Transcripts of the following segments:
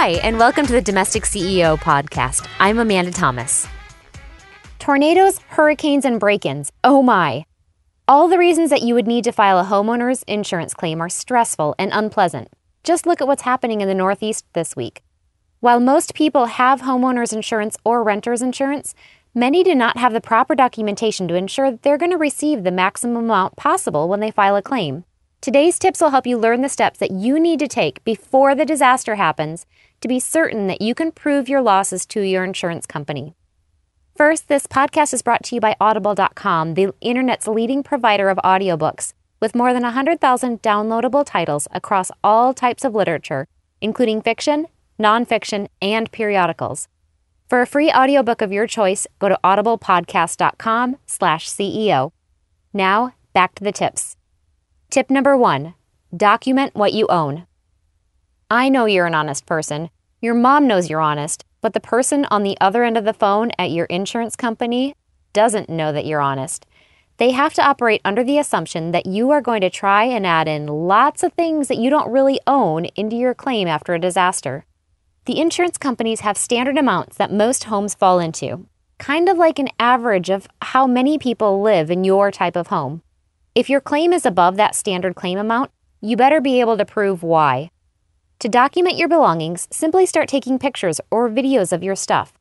Hi, and welcome to the Domestic CEO podcast. I'm Amanda Thomas. Tornadoes, hurricanes, and break ins. Oh my. All the reasons that you would need to file a homeowner's insurance claim are stressful and unpleasant. Just look at what's happening in the Northeast this week. While most people have homeowners insurance or renter's insurance, many do not have the proper documentation to ensure that they're going to receive the maximum amount possible when they file a claim. Today's tips will help you learn the steps that you need to take before the disaster happens to be certain that you can prove your losses to your insurance company. First, this podcast is brought to you by Audible.com, the internet's leading provider of audiobooks, with more than 100,000 downloadable titles across all types of literature, including fiction, nonfiction, and periodicals. For a free audiobook of your choice, go to audiblepodcast.com/ceo. Now, back to the tips. Tip number one document what you own. I know you're an honest person. Your mom knows you're honest, but the person on the other end of the phone at your insurance company doesn't know that you're honest. They have to operate under the assumption that you are going to try and add in lots of things that you don't really own into your claim after a disaster. The insurance companies have standard amounts that most homes fall into, kind of like an average of how many people live in your type of home. If your claim is above that standard claim amount, you better be able to prove why. To document your belongings, simply start taking pictures or videos of your stuff.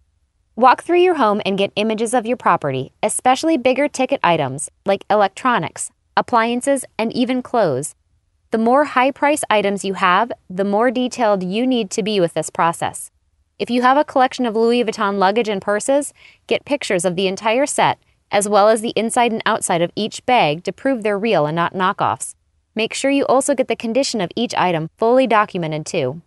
Walk through your home and get images of your property, especially bigger ticket items like electronics, appliances, and even clothes. The more high price items you have, the more detailed you need to be with this process. If you have a collection of Louis Vuitton luggage and purses, get pictures of the entire set as well as the inside and outside of each bag to prove they're real and not knockoffs. Make sure you also get the condition of each item fully documented too.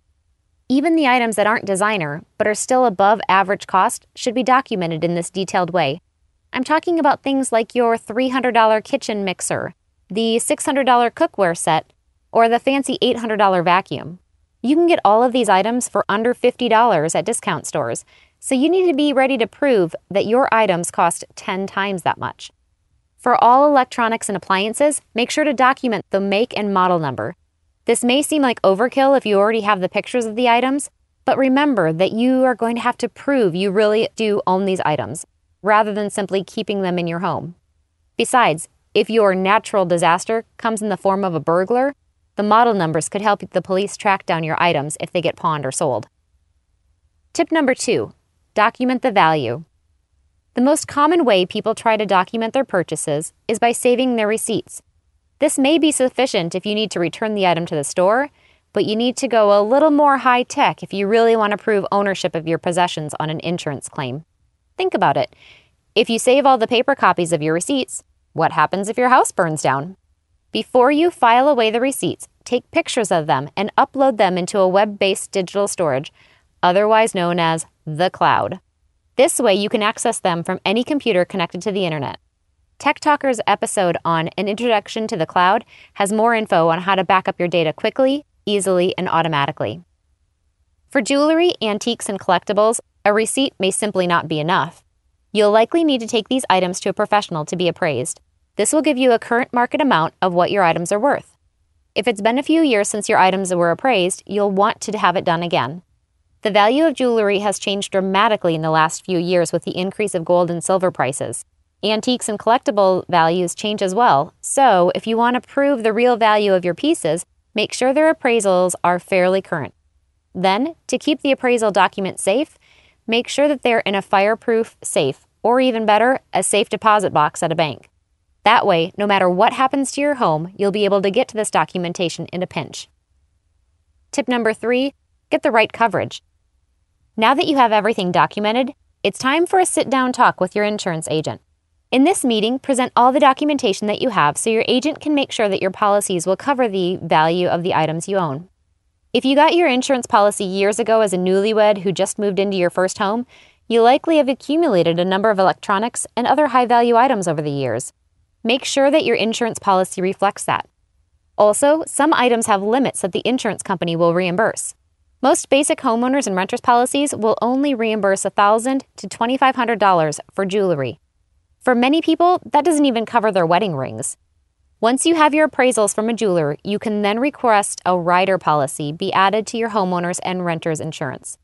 Even the items that aren't designer, but are still above average cost, should be documented in this detailed way. I'm talking about things like your $300 kitchen mixer, the $600 cookware set, or the fancy $800 vacuum. You can get all of these items for under $50 at discount stores, so you need to be ready to prove that your items cost 10 times that much. For all electronics and appliances, make sure to document the make and model number. This may seem like overkill if you already have the pictures of the items, but remember that you are going to have to prove you really do own these items, rather than simply keeping them in your home. Besides, if your natural disaster comes in the form of a burglar, the model numbers could help the police track down your items if they get pawned or sold. Tip number two Document the value. The most common way people try to document their purchases is by saving their receipts. This may be sufficient if you need to return the item to the store, but you need to go a little more high tech if you really want to prove ownership of your possessions on an insurance claim. Think about it. If you save all the paper copies of your receipts, what happens if your house burns down? Before you file away the receipts, take pictures of them and upload them into a web based digital storage, otherwise known as the cloud. This way, you can access them from any computer connected to the internet. Tech Talker's episode on An Introduction to the Cloud has more info on how to back up your data quickly, easily, and automatically. For jewelry, antiques, and collectibles, a receipt may simply not be enough. You'll likely need to take these items to a professional to be appraised. This will give you a current market amount of what your items are worth. If it's been a few years since your items were appraised, you'll want to have it done again. The value of jewelry has changed dramatically in the last few years with the increase of gold and silver prices. Antiques and collectible values change as well, so if you want to prove the real value of your pieces, make sure their appraisals are fairly current. Then, to keep the appraisal document safe, make sure that they're in a fireproof safe, or even better, a safe deposit box at a bank. That way, no matter what happens to your home, you'll be able to get to this documentation in a pinch. Tip number three get the right coverage. Now that you have everything documented, it's time for a sit down talk with your insurance agent. In this meeting, present all the documentation that you have so your agent can make sure that your policies will cover the value of the items you own. If you got your insurance policy years ago as a newlywed who just moved into your first home, you likely have accumulated a number of electronics and other high value items over the years. Make sure that your insurance policy reflects that. Also, some items have limits that the insurance company will reimburse. Most basic homeowners and renters policies will only reimburse $1,000 to $2,500 for jewelry. For many people, that doesn't even cover their wedding rings. Once you have your appraisals from a jeweler, you can then request a rider policy be added to your homeowners and renters insurance.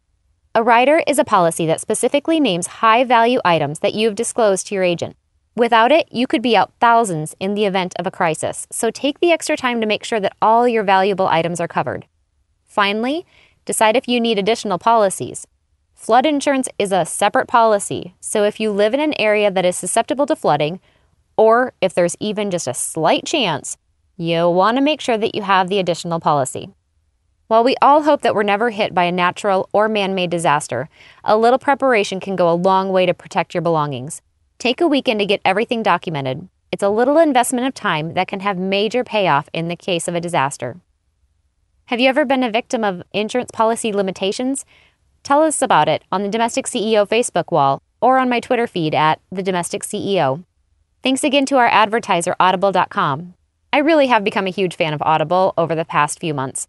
A rider is a policy that specifically names high value items that you have disclosed to your agent. Without it, you could be out thousands in the event of a crisis, so take the extra time to make sure that all your valuable items are covered. Finally, decide if you need additional policies. Flood insurance is a separate policy, so if you live in an area that is susceptible to flooding, or if there's even just a slight chance, you'll want to make sure that you have the additional policy. While we all hope that we're never hit by a natural or man made disaster, a little preparation can go a long way to protect your belongings. Take a weekend to get everything documented. It's a little investment of time that can have major payoff in the case of a disaster. Have you ever been a victim of insurance policy limitations? Tell us about it on the Domestic CEO Facebook wall or on my Twitter feed at The Domestic CEO. Thanks again to our advertiser, Audible.com. I really have become a huge fan of Audible over the past few months.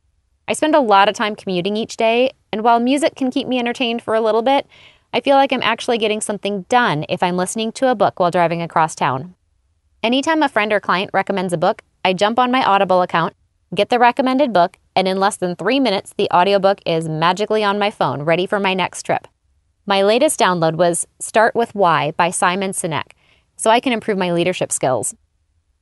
I spend a lot of time commuting each day, and while music can keep me entertained for a little bit, I feel like I'm actually getting something done if I'm listening to a book while driving across town. Anytime a friend or client recommends a book, I jump on my Audible account, get the recommended book, and in less than three minutes, the audiobook is magically on my phone, ready for my next trip. My latest download was Start with Why by Simon Sinek so I can improve my leadership skills.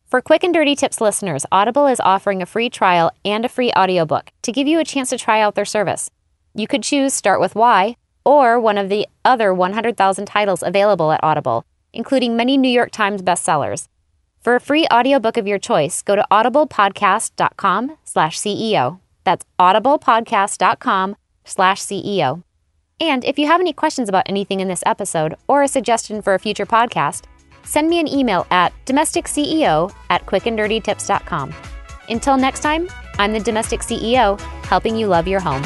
For Quick and Dirty Tips listeners, Audible is offering a free trial and a free audiobook to give you a chance to try out their service. You could choose Start with Why or one of the other 100,000 titles available at Audible, including many New York Times bestsellers. For a free audiobook of your choice, go to audiblepodcast.com slash CEO. That's audiblepodcast.com slash CEO. And if you have any questions about anything in this episode or a suggestion for a future podcast, send me an email at domesticceo at quickanddirtytips.com. Until next time, I'm the Domestic CEO, helping you love your home.